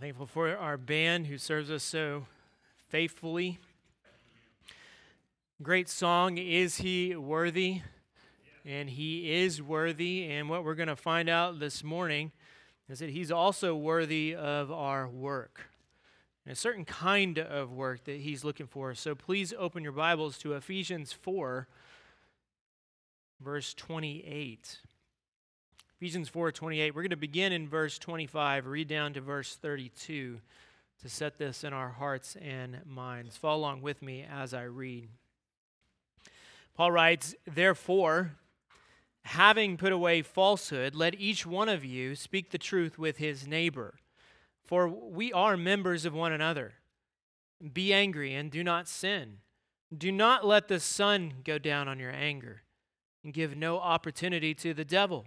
Thankful for our band who serves us so faithfully. Great song, Is He Worthy? And He is worthy. And what we're going to find out this morning is that He's also worthy of our work. And a certain kind of work that He's looking for. So please open your Bibles to Ephesians 4, verse 28. Ephesians 4:28. We're going to begin in verse 25, read down to verse 32 to set this in our hearts and minds. Follow along with me as I read. Paul writes, "Therefore, having put away falsehood, let each one of you speak the truth with his neighbor, for we are members of one another. Be angry and do not sin. Do not let the sun go down on your anger, and give no opportunity to the devil."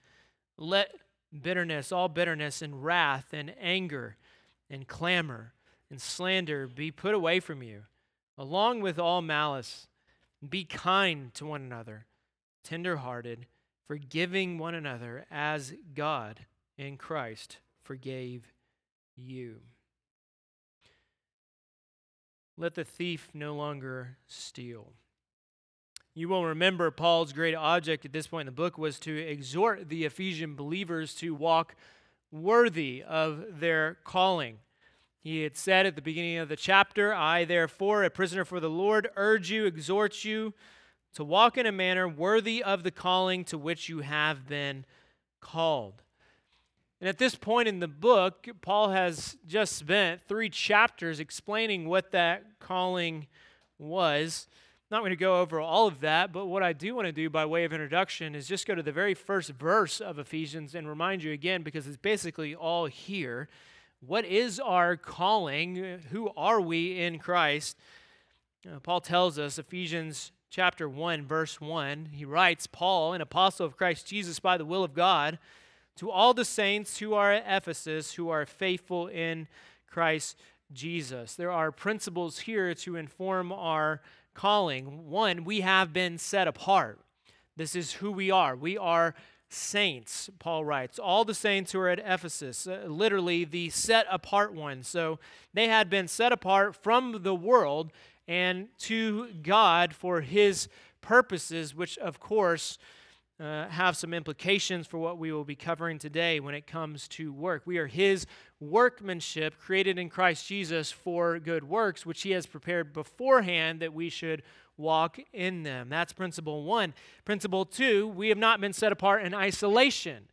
Let bitterness, all bitterness and wrath and anger and clamor and slander be put away from you, along with all malice. Be kind to one another, tenderhearted, forgiving one another as God in Christ forgave you. Let the thief no longer steal. You will remember Paul's great object at this point in the book was to exhort the Ephesian believers to walk worthy of their calling. He had said at the beginning of the chapter, I, therefore, a prisoner for the Lord, urge you, exhort you to walk in a manner worthy of the calling to which you have been called. And at this point in the book, Paul has just spent three chapters explaining what that calling was not going to go over all of that, but what I do want to do by way of introduction is just go to the very first verse of Ephesians and remind you again, because it's basically all here. What is our calling? Who are we in Christ? Uh, Paul tells us, Ephesians chapter 1, verse 1, he writes, Paul, an apostle of Christ Jesus by the will of God, to all the saints who are at Ephesus, who are faithful in Christ Jesus. There are principles here to inform our calling. One, we have been set apart. This is who we are. We are saints, Paul writes. All the saints who are at Ephesus, uh, literally the set apart ones. So they had been set apart from the world and to God for his purposes, which of course uh, have some implications for what we will be covering today when it comes to work. We are his workmanship created in Christ Jesus for good works, which he has prepared beforehand that we should walk in them. That's principle one. Principle two, we have not been set apart in isolation.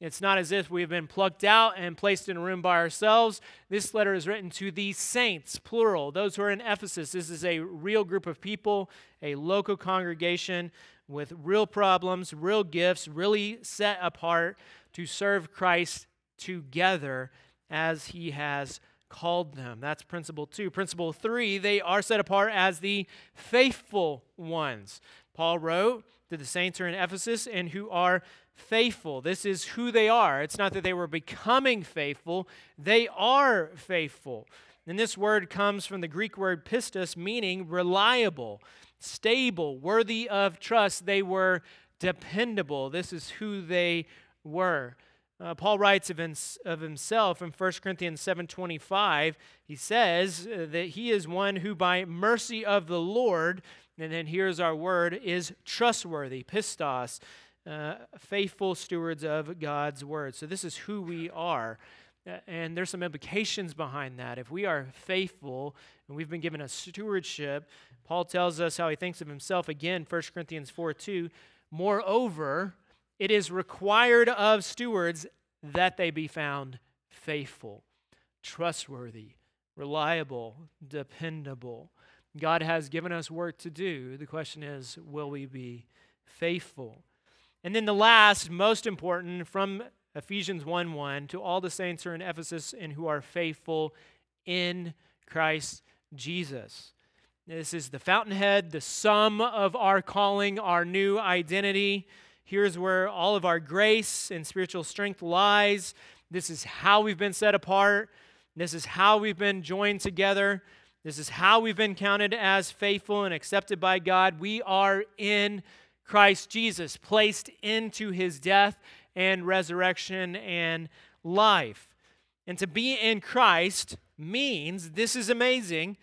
It's not as if we have been plucked out and placed in a room by ourselves. This letter is written to the saints, plural, those who are in Ephesus. This is a real group of people, a local congregation with real problems, real gifts, really set apart to serve Christ together as he has called them. That's principle two. Principle three, they are set apart as the faithful ones. Paul wrote that the saints are in Ephesus and who are faithful. This is who they are. It's not that they were becoming faithful, they are faithful. And this word comes from the Greek word pistos, meaning reliable, stable, worthy of trust. They were dependable. This is who they were. Uh, Paul writes of, in, of himself in 1 Corinthians 7.25, he says uh, that he is one who by mercy of the Lord, and then here's our word, is trustworthy, pistos, uh, faithful stewards of God's word. So this is who we are. Uh, and there's some implications behind that. If we are faithful and we've been given a stewardship, Paul tells us how he thinks of himself again, 1 Corinthians 4 2. Moreover, it is required of stewards that they be found faithful, trustworthy, reliable, dependable. God has given us work to do. The question is, will we be faithful? And then the last, most important, from Ephesians 1 1, to all the saints who are in Ephesus and who are faithful in Christ Jesus. This is the fountainhead, the sum of our calling, our new identity. Here's where all of our grace and spiritual strength lies. This is how we've been set apart. This is how we've been joined together. This is how we've been counted as faithful and accepted by God. We are in Christ Jesus, placed into his death and resurrection and life. And to be in Christ means this is amazing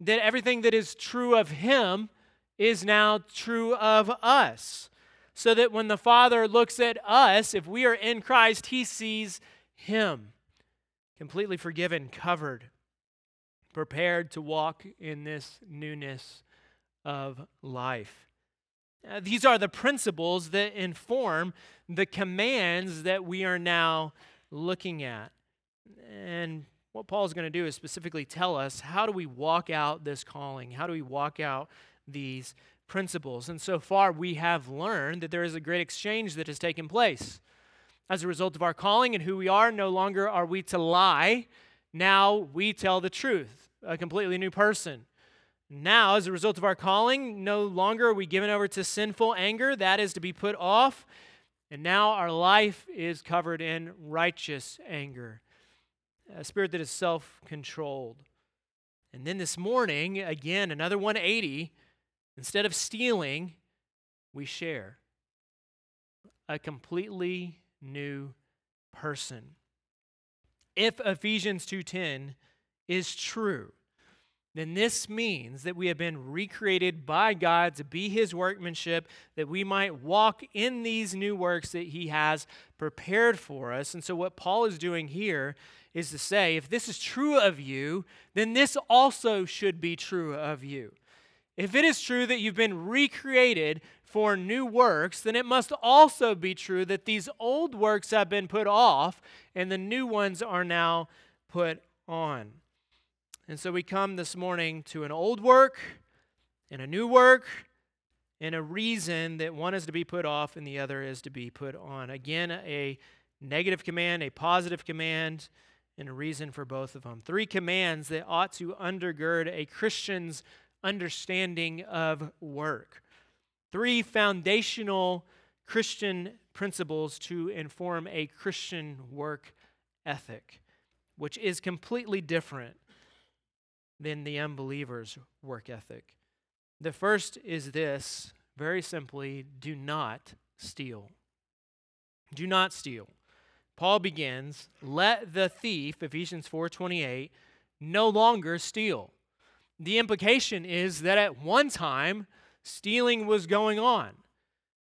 that everything that is true of him is now true of us. So that when the Father looks at us, if we are in Christ, he sees him completely forgiven, covered, prepared to walk in this newness of life. Uh, these are the principles that inform the commands that we are now looking at. And what Paul is going to do is specifically tell us how do we walk out this calling? How do we walk out these principles? And so far, we have learned that there is a great exchange that has taken place. As a result of our calling and who we are, no longer are we to lie. Now we tell the truth, a completely new person. Now, as a result of our calling, no longer are we given over to sinful anger. That is to be put off. And now our life is covered in righteous anger, a spirit that is self controlled. And then this morning, again, another 180. Instead of stealing, we share a completely new person. If Ephesians 2:10 is true, then this means that we have been recreated by God to be his workmanship, that we might walk in these new works that he has prepared for us. And so, what Paul is doing here is to say, if this is true of you, then this also should be true of you. If it is true that you've been recreated for new works, then it must also be true that these old works have been put off and the new ones are now put on. And so we come this morning to an old work and a new work and a reason that one is to be put off and the other is to be put on. Again, a negative command, a positive command, and a reason for both of them. Three commands that ought to undergird a Christian's understanding of work. Three foundational Christian principles to inform a Christian work ethic, which is completely different than the unbeliever's work ethic. The first is this very simply do not steal. Do not steal. Paul begins, let the thief, Ephesians 4:28, no longer steal. The implication is that at one time stealing was going on,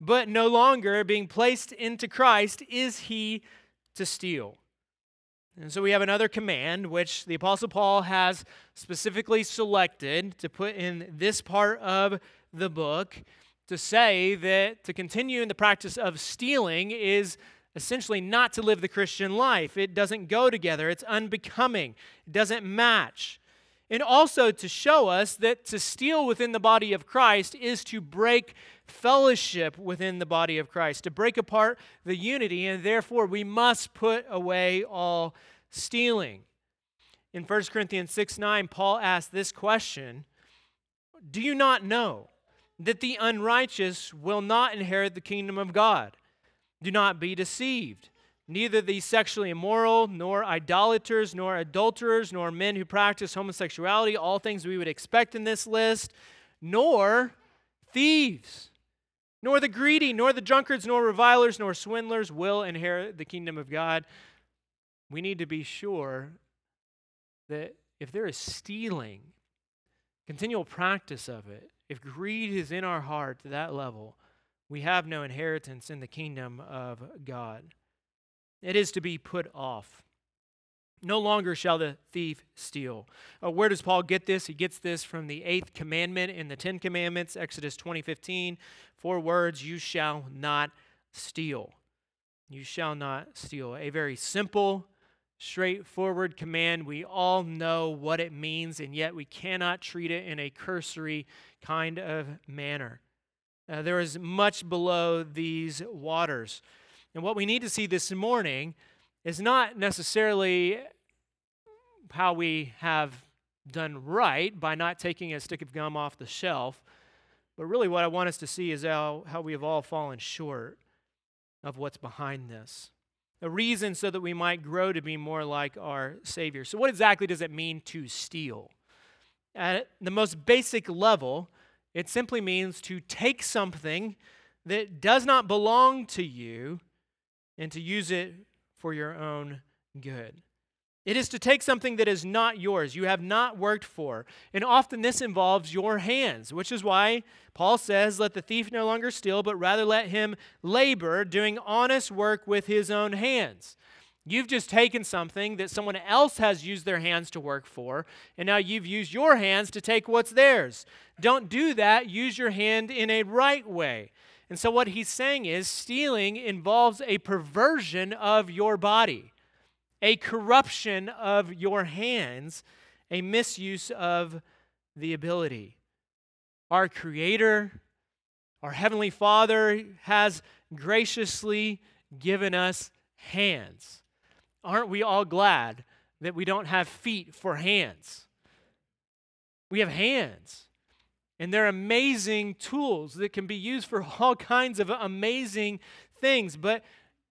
but no longer being placed into Christ is he to steal. And so we have another command, which the Apostle Paul has specifically selected to put in this part of the book to say that to continue in the practice of stealing is essentially not to live the Christian life. It doesn't go together, it's unbecoming, it doesn't match and also to show us that to steal within the body of Christ is to break fellowship within the body of Christ, to break apart the unity, and therefore we must put away all stealing. In 1 Corinthians 6 9, Paul asks this question Do you not know that the unrighteous will not inherit the kingdom of God? Do not be deceived. Neither the sexually immoral, nor idolaters, nor adulterers, nor men who practice homosexuality, all things we would expect in this list, nor thieves, nor the greedy, nor the drunkards, nor revilers, nor swindlers will inherit the kingdom of God. We need to be sure that if there is stealing, continual practice of it, if greed is in our heart to that level, we have no inheritance in the kingdom of God. It is to be put off. No longer shall the thief steal. Uh, where does Paul get this? He gets this from the eighth commandment in the Ten Commandments, Exodus 20 15. Four words You shall not steal. You shall not steal. A very simple, straightforward command. We all know what it means, and yet we cannot treat it in a cursory kind of manner. Uh, there is much below these waters. And what we need to see this morning is not necessarily how we have done right by not taking a stick of gum off the shelf, but really what I want us to see is how, how we have all fallen short of what's behind this. A reason so that we might grow to be more like our Savior. So, what exactly does it mean to steal? At the most basic level, it simply means to take something that does not belong to you and to use it for your own good. It is to take something that is not yours, you have not worked for. And often this involves your hands, which is why Paul says, Let the thief no longer steal, but rather let him labor, doing honest work with his own hands. You've just taken something that someone else has used their hands to work for, and now you've used your hands to take what's theirs. Don't do that. Use your hand in a right way. And so, what he's saying is stealing involves a perversion of your body, a corruption of your hands, a misuse of the ability. Our Creator, our Heavenly Father, has graciously given us hands. Aren't we all glad that we don't have feet for hands? We have hands. And they're amazing tools that can be used for all kinds of amazing things, but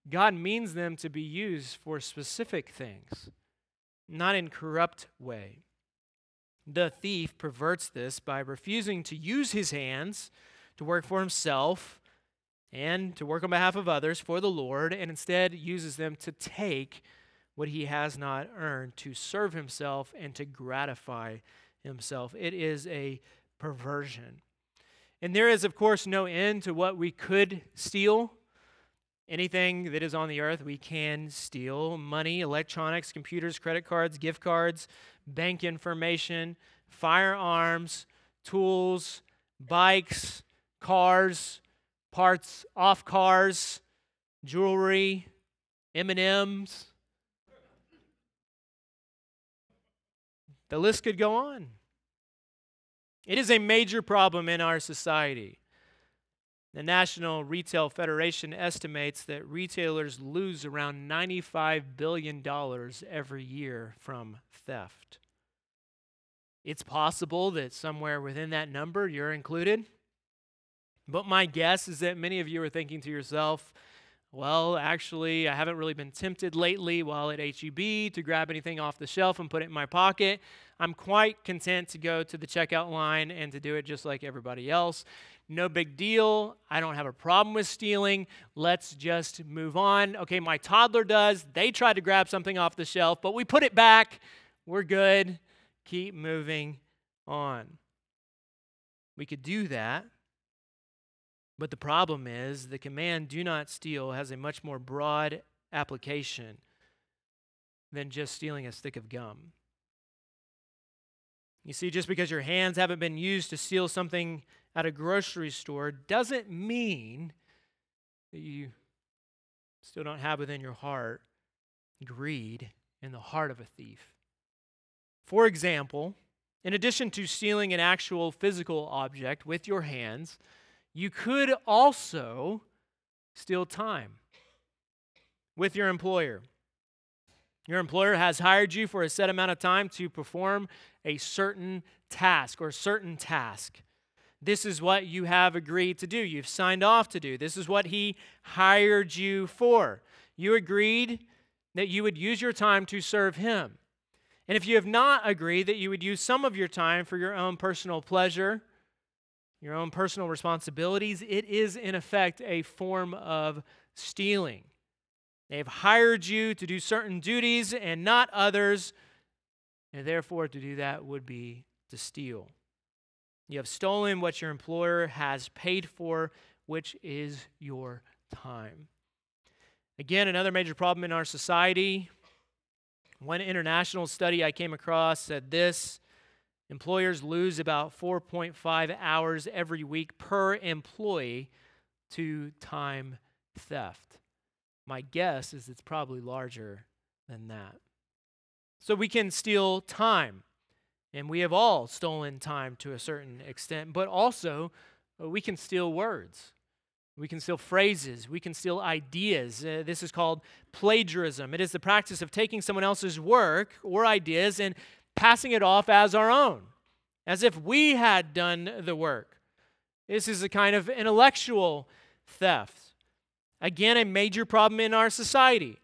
God means them to be used for specific things, not in corrupt way. The thief perverts this by refusing to use his hands to work for himself and to work on behalf of others for the Lord, and instead uses them to take what he has not earned, to serve himself and to gratify himself. It is a perversion. And there is, of course, no end to what we could steal. Anything that is on the earth, we can steal money, electronics, computers, credit cards, gift cards, bank information, firearms, tools, bikes, cars, parts off cars, jewelry, M&Ms. The list could go on. It is a major problem in our society. The National Retail Federation estimates that retailers lose around $95 billion every year from theft. It's possible that somewhere within that number you're included. But my guess is that many of you are thinking to yourself, well, actually, I haven't really been tempted lately while at HEB to grab anything off the shelf and put it in my pocket. I'm quite content to go to the checkout line and to do it just like everybody else. No big deal. I don't have a problem with stealing. Let's just move on. Okay, my toddler does. They tried to grab something off the shelf, but we put it back. We're good. Keep moving on. We could do that but the problem is the command do not steal has a much more broad application than just stealing a stick of gum. You see, just because your hands haven't been used to steal something at a grocery store doesn't mean that you still don't have within your heart greed in the heart of a thief. For example, in addition to stealing an actual physical object with your hands, you could also steal time with your employer. Your employer has hired you for a set amount of time to perform a certain task or certain task. This is what you have agreed to do. You've signed off to do. This is what he hired you for. You agreed that you would use your time to serve him. And if you have not agreed that you would use some of your time for your own personal pleasure, your own personal responsibilities, it is in effect a form of stealing. They have hired you to do certain duties and not others, and therefore to do that would be to steal. You have stolen what your employer has paid for, which is your time. Again, another major problem in our society. One international study I came across said this Employers lose about 4.5 hours every week per employee to time theft. My guess is it's probably larger than that. So we can steal time, and we have all stolen time to a certain extent, but also uh, we can steal words. We can steal phrases. We can steal ideas. Uh, this is called plagiarism. It is the practice of taking someone else's work or ideas and passing it off as our own, as if we had done the work. This is a kind of intellectual theft. Again, a major problem in our society.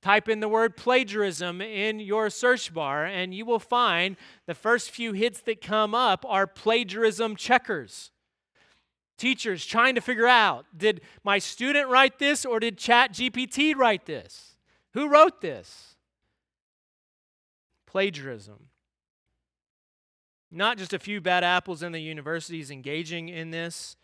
Type in the word plagiarism in your search bar, and you will find the first few hits that come up are plagiarism checkers. Teachers trying to figure out did my student write this or did Chat GPT write this? Who wrote this? Plagiarism. Not just a few bad apples in the universities engaging in this.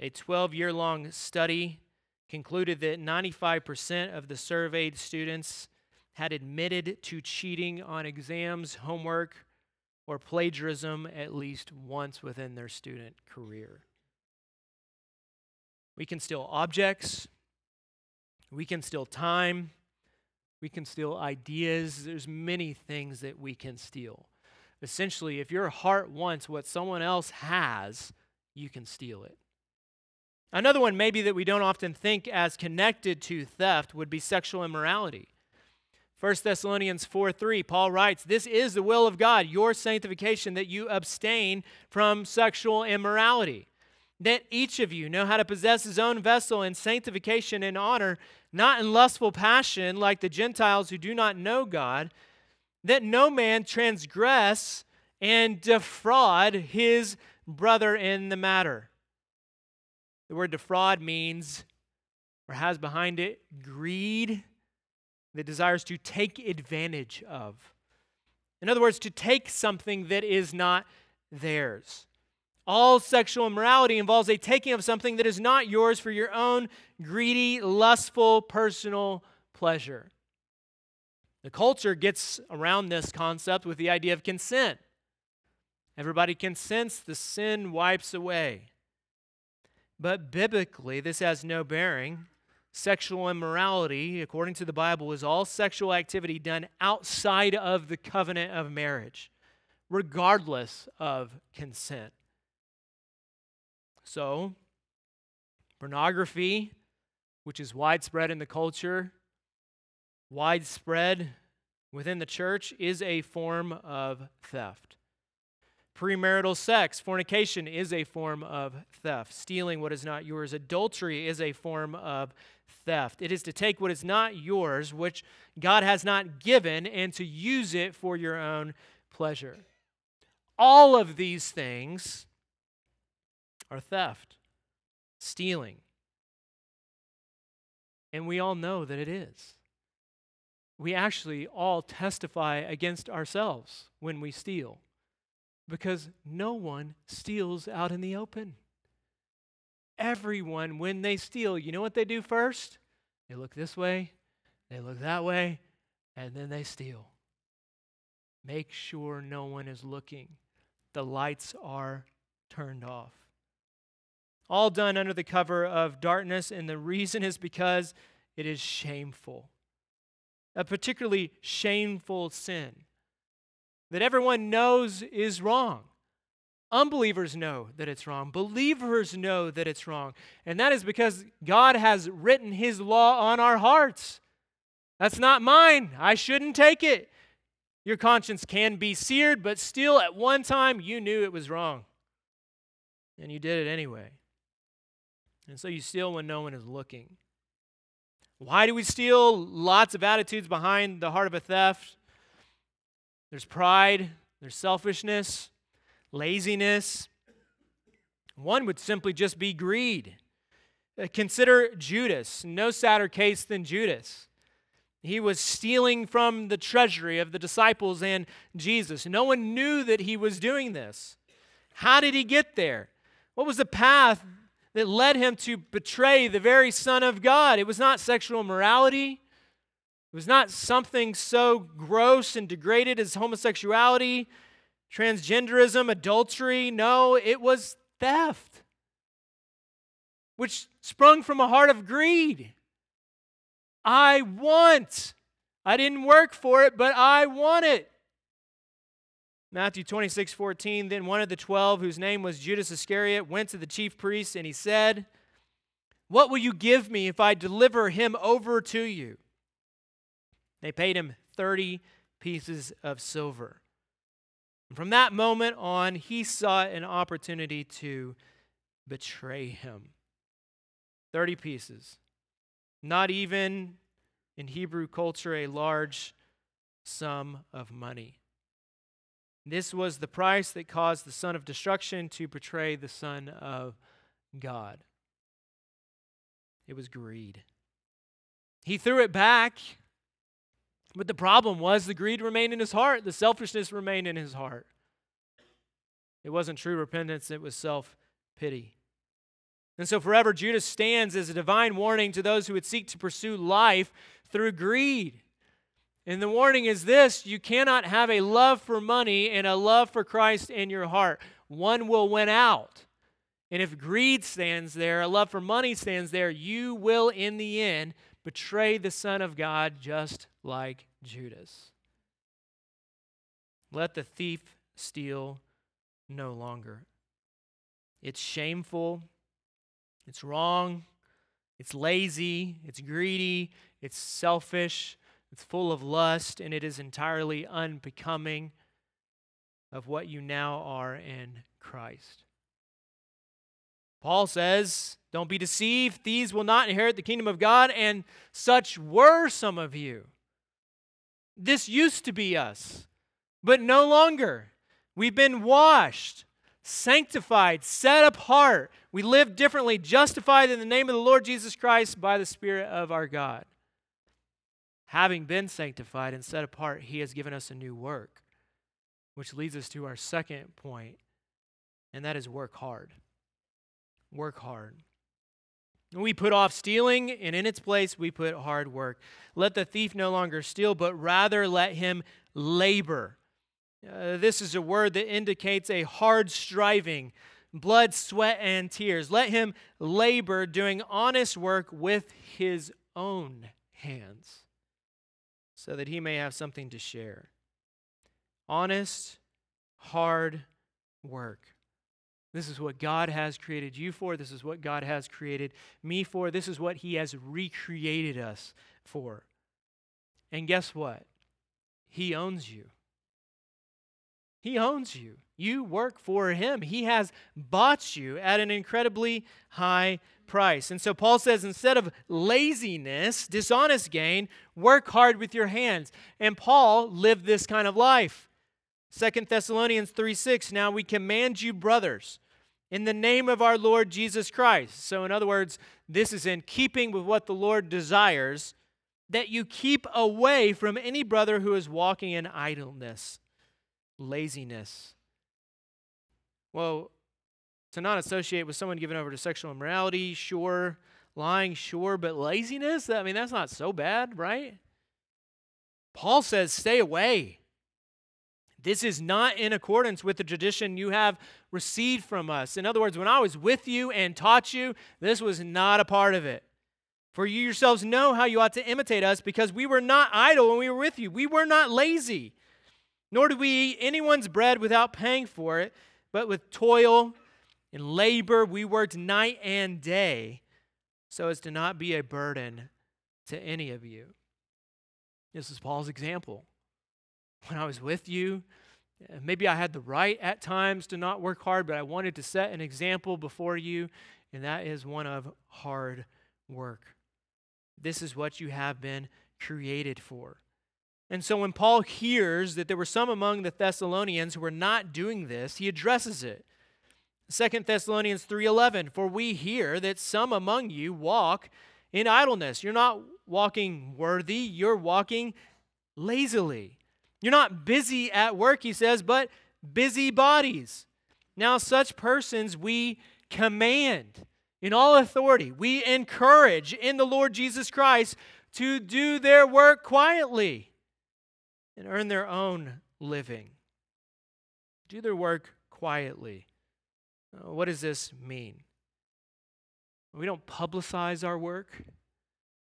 A 12 year long study concluded that 95% of the surveyed students had admitted to cheating on exams, homework, or plagiarism at least once within their student career. We can steal objects. We can steal time. We can steal ideas. There's many things that we can steal. Essentially, if your heart wants what someone else has, you can steal it. Another one, maybe that we don't often think as connected to theft, would be sexual immorality. 1 Thessalonians 4 3, Paul writes, This is the will of God, your sanctification, that you abstain from sexual immorality that each of you know how to possess his own vessel in sanctification and honor, not in lustful passion like the Gentiles who do not know God, that no man transgress and defraud his brother in the matter. The word defraud means, or has behind it, greed that desires to take advantage of. In other words, to take something that is not theirs. All sexual immorality involves a taking of something that is not yours for your own greedy, lustful, personal pleasure. The culture gets around this concept with the idea of consent. Everybody consents, the sin wipes away. But biblically, this has no bearing. Sexual immorality, according to the Bible, is all sexual activity done outside of the covenant of marriage, regardless of consent. So, pornography, which is widespread in the culture, widespread within the church, is a form of theft. Premarital sex, fornication, is a form of theft. Stealing what is not yours. Adultery is a form of theft. It is to take what is not yours, which God has not given, and to use it for your own pleasure. All of these things are theft, stealing. And we all know that it is. We actually all testify against ourselves when we steal because no one steals out in the open. Everyone, when they steal, you know what they do first? They look this way, they look that way, and then they steal. Make sure no one is looking. The lights are turned off all done under the cover of darkness, and the reason is because it is shameful. A particularly shameful sin that everyone knows is wrong. Unbelievers know that it's wrong. Believers know that it's wrong. And that is because God has written His law on our hearts. That's not mine. I shouldn't take it. Your conscience can be seared, but still, at one time, you knew it was wrong. And you did it anyway. And so you steal when no one is looking. Why do we steal? Lots of attitudes behind the heart of a theft. There's pride, there's selfishness, laziness. One would simply just be greed. Uh, consider Judas. No sadder case than Judas. He was stealing from the treasury of the disciples and Jesus. No one knew that he was doing this. How did he get there? What was the path that led him to betray the very Son of God. It was not sexual immorality, it was not something so gross and degraded as homosexuality, transgenderism, adultery. No, it was theft, which sprung from a heart of greed. I want. I didn't work for it, but I want it. Matthew 26, 14. Then one of the twelve, whose name was Judas Iscariot, went to the chief priests and he said, What will you give me if I deliver him over to you? They paid him 30 pieces of silver. And from that moment on, he sought an opportunity to betray him. 30 pieces. Not even in Hebrew culture a large sum of money. This was the price that caused the son of destruction to betray the son of God. It was greed. He threw it back, but the problem was the greed remained in his heart, the selfishness remained in his heart. It wasn't true repentance, it was self pity. And so, forever, Judas stands as a divine warning to those who would seek to pursue life through greed. And the warning is this you cannot have a love for money and a love for Christ in your heart. One will win out. And if greed stands there, a love for money stands there, you will, in the end, betray the Son of God just like Judas. Let the thief steal no longer. It's shameful, it's wrong, it's lazy, it's greedy, it's selfish, it's full of lust, and it is entirely unbecoming of what you now are in Christ. Paul says, Don't be deceived. These will not inherit the kingdom of God, and such were some of you. This used to be us, but no longer. We've been washed, sanctified, set apart. We live differently, justified in the name of the Lord Jesus Christ by the Spirit of our God. Having been sanctified and set apart, He has given us a new work, which leads us to our second point, and that is work hard. Work hard. We put off stealing, and in its place, we put hard work. Let the thief no longer steal, but rather let him labor. Uh, this is a word that indicates a hard striving, blood, sweat, and tears. Let him labor doing honest work with his own hands so that he may have something to share. Honest, hard work. This is what God has created you for. This is what God has created me for. This is what He has recreated us for. And guess what? He owns you. He owns you. You work for Him. He has bought you at an incredibly high price. And so Paul says instead of laziness, dishonest gain, work hard with your hands. And Paul lived this kind of life. Second Thessalonians 3 6, now we command you, brothers, in the name of our Lord Jesus Christ. So, in other words, this is in keeping with what the Lord desires, that you keep away from any brother who is walking in idleness, laziness. Well, to not associate with someone given over to sexual immorality, sure. Lying, sure. But laziness, I mean, that's not so bad, right? Paul says, stay away. This is not in accordance with the tradition you have received from us. In other words, when I was with you and taught you, this was not a part of it. For you yourselves know how you ought to imitate us because we were not idle when we were with you. We were not lazy, nor did we eat anyone's bread without paying for it, but with toil in labor, we worked night and day so as to not be a burden to any of you. This is Paul's example. When I was with you, uh, maybe I had the right at times to not work hard, but I wanted to set an example before you, and that is one of hard work. This is what you have been created for. And so when Paul hears that there were some among the Thessalonians who were not doing this, he addresses it. Second Thessalonians 3:11 For we hear that some among you walk in idleness. You're not walking worthy, you're walking lazily. You're not busy at work, he says, but busy bodies. Now such persons we command in all authority. We encourage in the Lord Jesus Christ to do their work quietly and earn their own living. Do their work quietly. Uh, what does this mean? We don't publicize our work.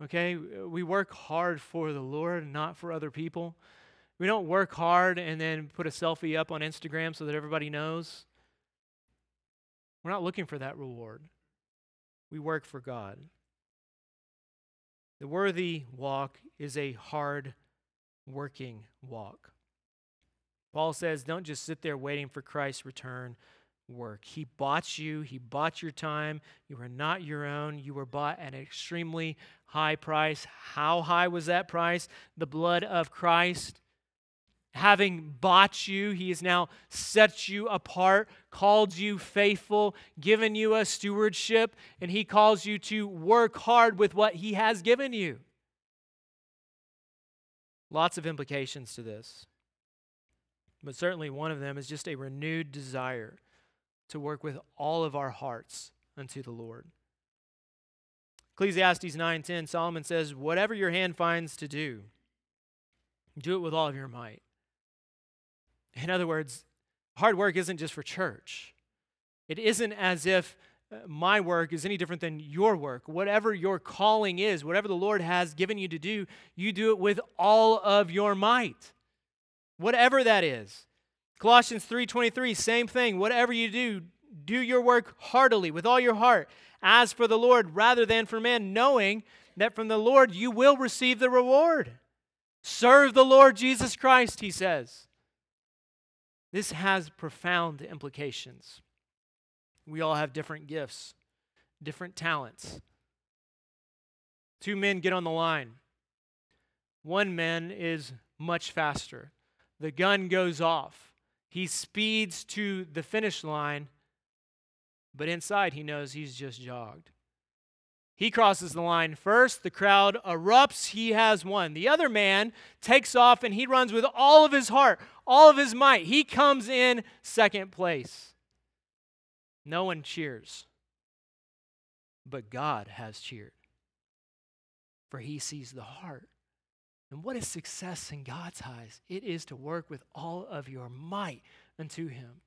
Okay? We work hard for the Lord, not for other people. We don't work hard and then put a selfie up on Instagram so that everybody knows. We're not looking for that reward. we work for God. The worthy walk is a hard working walk. Paul says, don't just sit there waiting for Christ's return. Work. He bought you. He bought your time. You are not your own. You were bought at an extremely high price. How high was that price? The blood of Christ. Having bought you, he has now set you apart, called you faithful, given you a stewardship, and he calls you to work hard with what he has given you. Lots of implications to this. But certainly one of them is just a renewed desire to work with all of our hearts unto the Lord. Ecclesiastes 9:10 Solomon says, "Whatever your hand finds to do, do it with all of your might." In other words, hard work isn't just for church. It isn't as if uh, my work is any different than your work. Whatever your calling is, whatever the Lord has given you to do, you do it with all of your might whatever that is. Colossians 3:23 same thing, whatever you do, do your work heartily with all your heart as for the Lord rather than for men, knowing that from the Lord you will receive the reward. Serve the Lord Jesus Christ, he says. This has profound implications. We all have different gifts, different talents. Two men get on the line. One man is much faster. The gun goes off. He speeds to the finish line, but inside he knows he's just jogged. He crosses the line first. The crowd erupts. He has won. The other man takes off and he runs with all of his heart, all of his might. He comes in second place. No one cheers, but God has cheered, for he sees the heart. And what is success in God's eyes? It is to work with all of your might unto Him.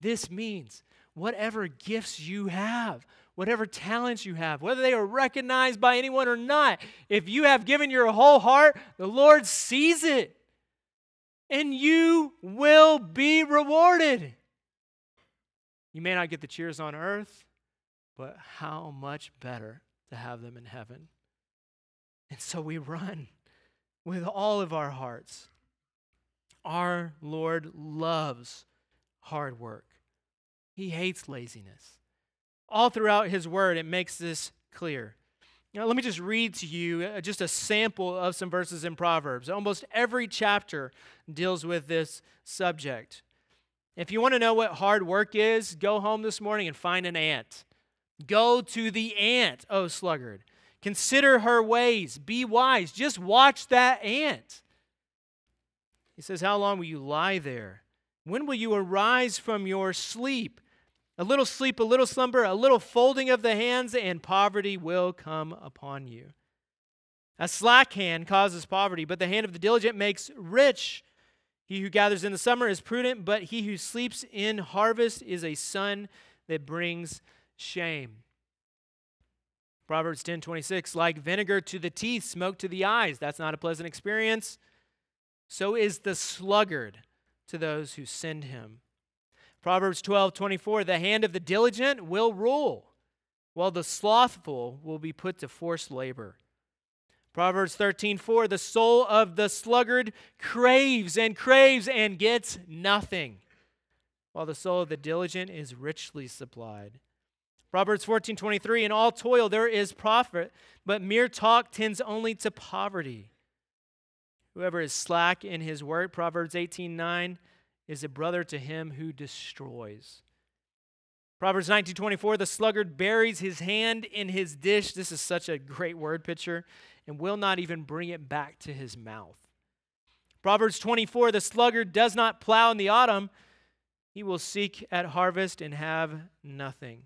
This means whatever gifts you have, whatever talents you have, whether they are recognized by anyone or not, if you have given your whole heart, the Lord sees it. And you will be rewarded. You may not get the cheers on earth, but how much better to have them in heaven. And so we run with all of our hearts. Our Lord loves hard work, He hates laziness. All throughout His Word, it makes this clear. Now, let me just read to you uh, just a sample of some verses in Proverbs. Almost every chapter deals with this subject. If you want to know what hard work is, go home this morning and find an ant. Go to the ant, oh sluggard. Consider her ways. Be wise. Just watch that ant. He says, How long will you lie there? When will you arise from your sleep? A little sleep, a little slumber, a little folding of the hands, and poverty will come upon you. A slack hand causes poverty, but the hand of the diligent makes rich. He who gathers in the summer is prudent, but he who sleeps in harvest is a son that brings shame. Proverbs 10 26, like vinegar to the teeth, smoke to the eyes. That's not a pleasant experience. So is the sluggard to those who send him. Proverbs 12 24, the hand of the diligent will rule, while the slothful will be put to forced labor. Proverbs 13 4, the soul of the sluggard craves and craves and gets nothing, while the soul of the diligent is richly supplied. Proverbs 14 23, in all toil there is profit, but mere talk tends only to poverty. Whoever is slack in his work, Proverbs 18 9, is a brother to him who destroys. Proverbs 19 24, the sluggard buries his hand in his dish. This is such a great word picture and will not even bring it back to his mouth. Proverbs 24, the sluggard does not plow in the autumn, he will seek at harvest and have nothing.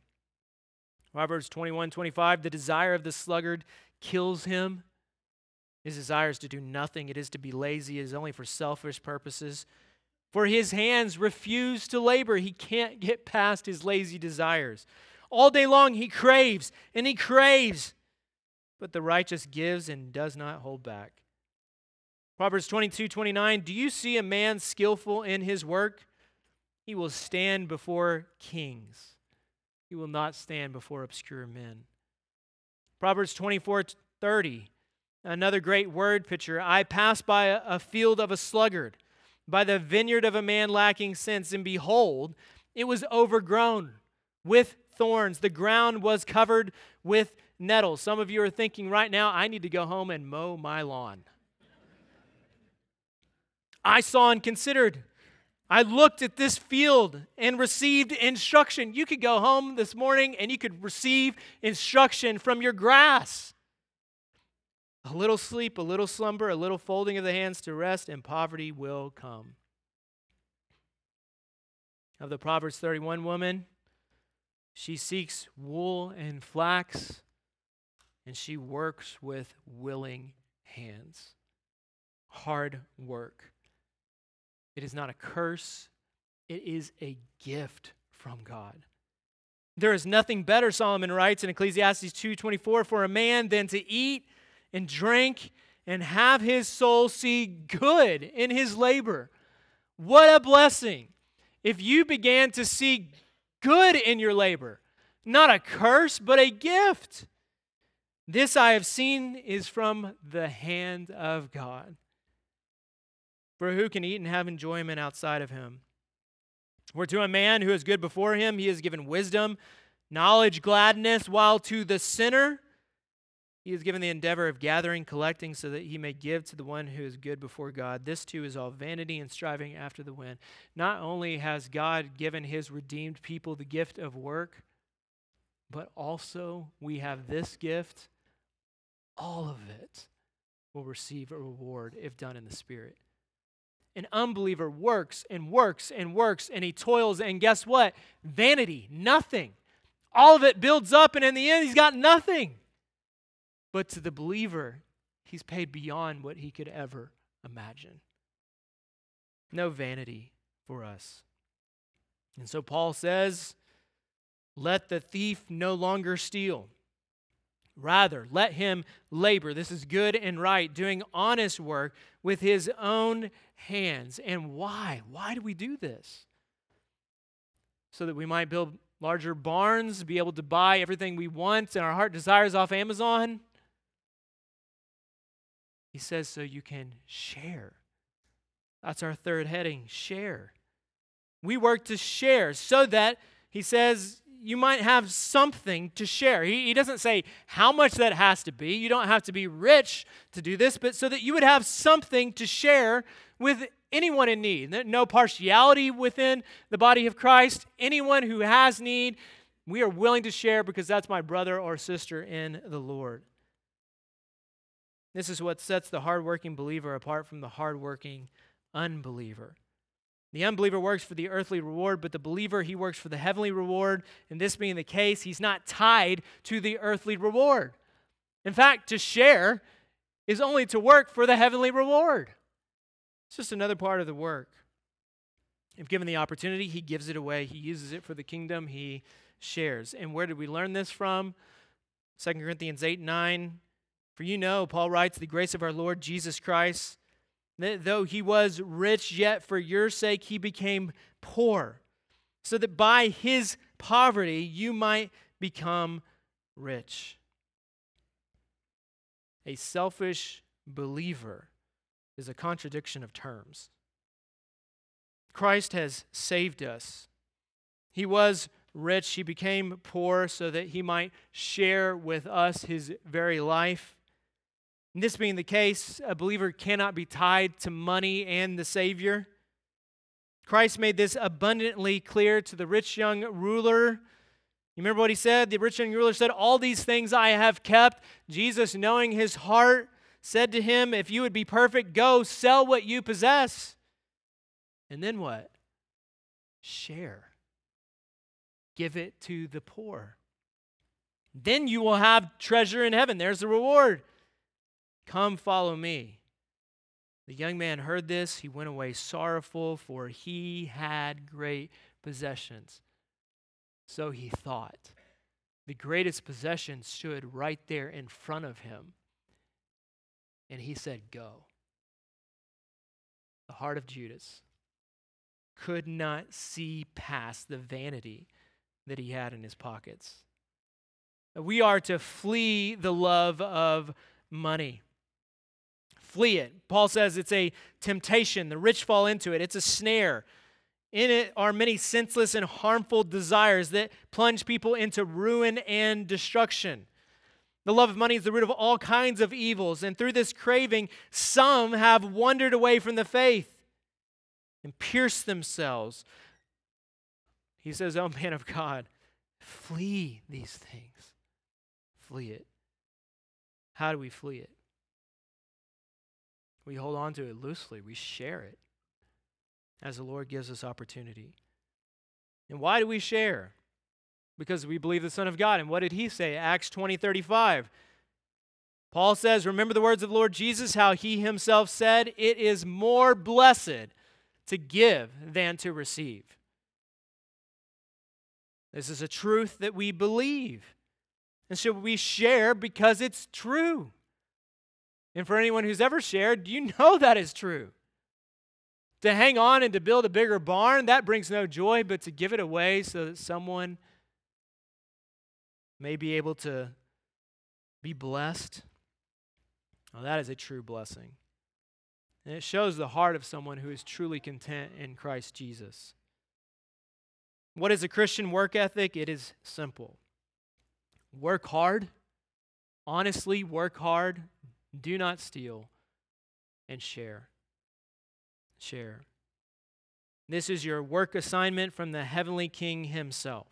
Proverbs 21 25, the desire of the sluggard kills him. His desire is to do nothing, it is to be lazy, it is only for selfish purposes. For his hands refuse to labor. He can't get past his lazy desires. All day long he craves and he craves, but the righteous gives and does not hold back. Proverbs 22 29, do you see a man skillful in his work? He will stand before kings. He will not stand before obscure men. Proverbs 24 30, another great word picture. I passed by a field of a sluggard, by the vineyard of a man lacking sense, and behold, it was overgrown with thorns. The ground was covered with nettles. Some of you are thinking right now, I need to go home and mow my lawn. I saw and considered. I looked at this field and received instruction. You could go home this morning and you could receive instruction from your grass. A little sleep, a little slumber, a little folding of the hands to rest, and poverty will come. Of the Proverbs 31 woman, she seeks wool and flax, and she works with willing hands. Hard work. It is not a curse, it is a gift from God. There is nothing better, Solomon writes in Ecclesiastes 2:24, for a man than to eat and drink and have his soul see good in his labor. What a blessing if you began to see good in your labor, not a curse, but a gift. This I have seen is from the hand of God. For who can eat and have enjoyment outside of him? For to a man who is good before him, he has given wisdom, knowledge, gladness, while to the sinner, he is given the endeavor of gathering, collecting, so that he may give to the one who is good before God. This too is all vanity and striving after the wind. Not only has God given his redeemed people the gift of work, but also we have this gift. All of it will receive a reward if done in the Spirit. An unbeliever works and works and works and he toils, and guess what? Vanity, nothing. All of it builds up, and in the end, he's got nothing. But to the believer, he's paid beyond what he could ever imagine. No vanity for us. And so Paul says, Let the thief no longer steal. Rather, let him labor. This is good and right, doing honest work with his own hands. And why? Why do we do this? So that we might build larger barns, be able to buy everything we want and our heart desires off Amazon? He says, so you can share. That's our third heading share. We work to share so that, he says, you might have something to share. He, he doesn't say how much that has to be. You don't have to be rich to do this, but so that you would have something to share with anyone in need. No partiality within the body of Christ. Anyone who has need, we are willing to share because that's my brother or sister in the Lord. This is what sets the hardworking believer apart from the hardworking unbeliever. The unbeliever works for the earthly reward, but the believer, he works for the heavenly reward. And this being the case, he's not tied to the earthly reward. In fact, to share is only to work for the heavenly reward. It's just another part of the work. If given the opportunity, he gives it away. He uses it for the kingdom. He shares. And where did we learn this from? 2 Corinthians 8 9. For you know, Paul writes, the grace of our Lord Jesus Christ Though he was rich, yet for your sake he became poor, so that by his poverty you might become rich. A selfish believer is a contradiction of terms. Christ has saved us. He was rich, he became poor so that he might share with us his very life. And this being the case, a believer cannot be tied to money and the Savior. Christ made this abundantly clear to the rich young ruler. You remember what he said? The rich young ruler said, All these things I have kept. Jesus, knowing his heart, said to him, If you would be perfect, go sell what you possess. And then what? Share. Give it to the poor. Then you will have treasure in heaven. There's the reward. Come, follow me. The young man heard this. He went away sorrowful, for he had great possessions. So he thought. The greatest possession stood right there in front of him. And he said, Go. The heart of Judas could not see past the vanity that he had in his pockets. We are to flee the love of money. Flee it. Paul says it's a temptation. The rich fall into it, it's a snare. In it are many senseless and harmful desires that plunge people into ruin and destruction. The love of money is the root of all kinds of evils, and through this craving, some have wandered away from the faith and pierced themselves. He says, Oh, man of God, flee these things. Flee it. How do we flee it? We hold on to it loosely, we share it as the Lord gives us opportunity. And why do we share? Because we believe the Son of God. And what did he say? Acts 20 35. Paul says, Remember the words of the Lord Jesus, how he himself said, It is more blessed to give than to receive. This is a truth that we believe. And so we share because it's true. And for anyone who's ever shared, you know that is true. To hang on and to build a bigger barn, that brings no joy, but to give it away so that someone may be able to be blessed, well, that is a true blessing. And it shows the heart of someone who is truly content in Christ Jesus. What is a Christian work ethic? It is simple work hard, honestly, work hard, do not steal, and share. Share. This is your work assignment from the heavenly King himself.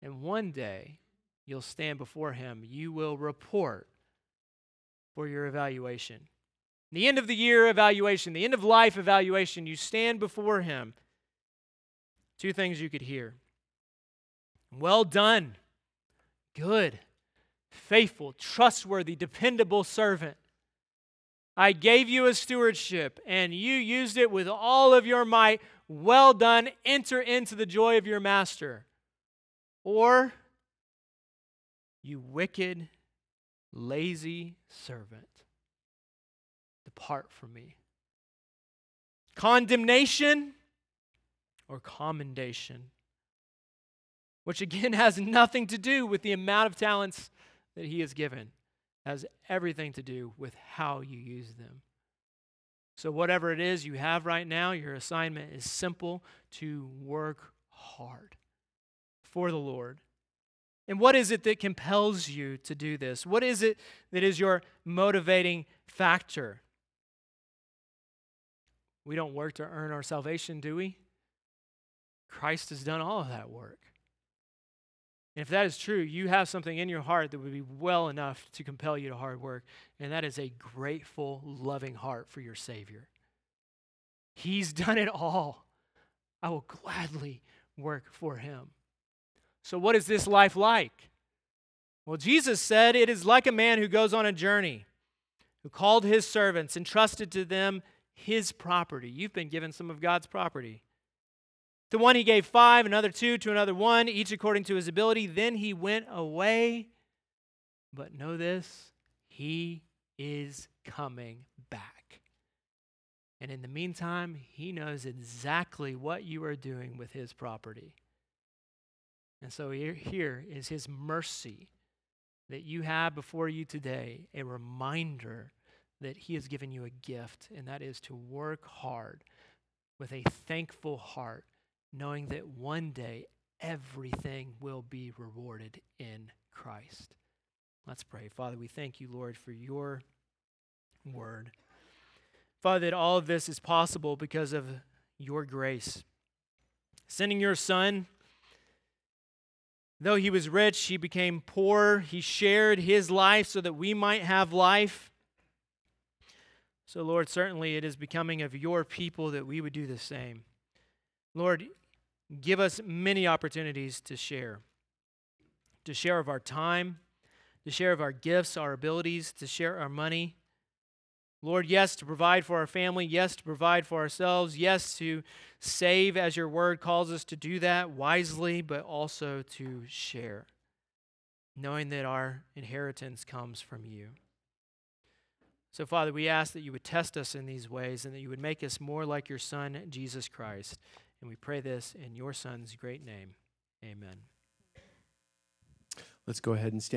And one day, you'll stand before him. You will report for your evaluation. The end of the year evaluation, the end of life evaluation, you stand before him. Two things you could hear. Well done, good, faithful, trustworthy, dependable servant. I gave you a stewardship, and you used it with all of your might. Well done. Enter into the joy of your master. Or, you wicked, lazy servant, depart from me. Condemnation or commendation, which again has nothing to do with the amount of talents that he has given, has everything to do with how you use them. So, whatever it is you have right now, your assignment is simple to work hard for the Lord. And what is it that compels you to do this? What is it that is your motivating factor? We don't work to earn our salvation, do we? Christ has done all of that work. And if that is true, you have something in your heart that would be well enough to compel you to hard work, and that is a grateful, loving heart for your Savior. He's done it all. I will gladly work for Him. So, what is this life like? Well, Jesus said it is like a man who goes on a journey, who called his servants, entrusted to them his property. You've been given some of God's property. To one he gave five, another two, to another one, each according to his ability. Then he went away. But know this he is coming back. And in the meantime, he knows exactly what you are doing with his property. And so here, here is his mercy that you have before you today, a reminder that he has given you a gift, and that is to work hard with a thankful heart knowing that one day everything will be rewarded in Christ. Let's pray. Father, we thank you, Lord, for your word. Father, that all of this is possible because of your grace. Sending your son, though he was rich, he became poor. He shared his life so that we might have life. So, Lord, certainly it is becoming of your people that we would do the same. Lord, give us many opportunities to share, to share of our time, to share of our gifts, our abilities, to share our money. Lord, yes, to provide for our family, yes, to provide for ourselves, yes, to save as your word calls us to do that wisely, but also to share, knowing that our inheritance comes from you. So, Father, we ask that you would test us in these ways and that you would make us more like your Son, Jesus Christ. And we pray this in your Son's great name. Amen. Let's go ahead and stand.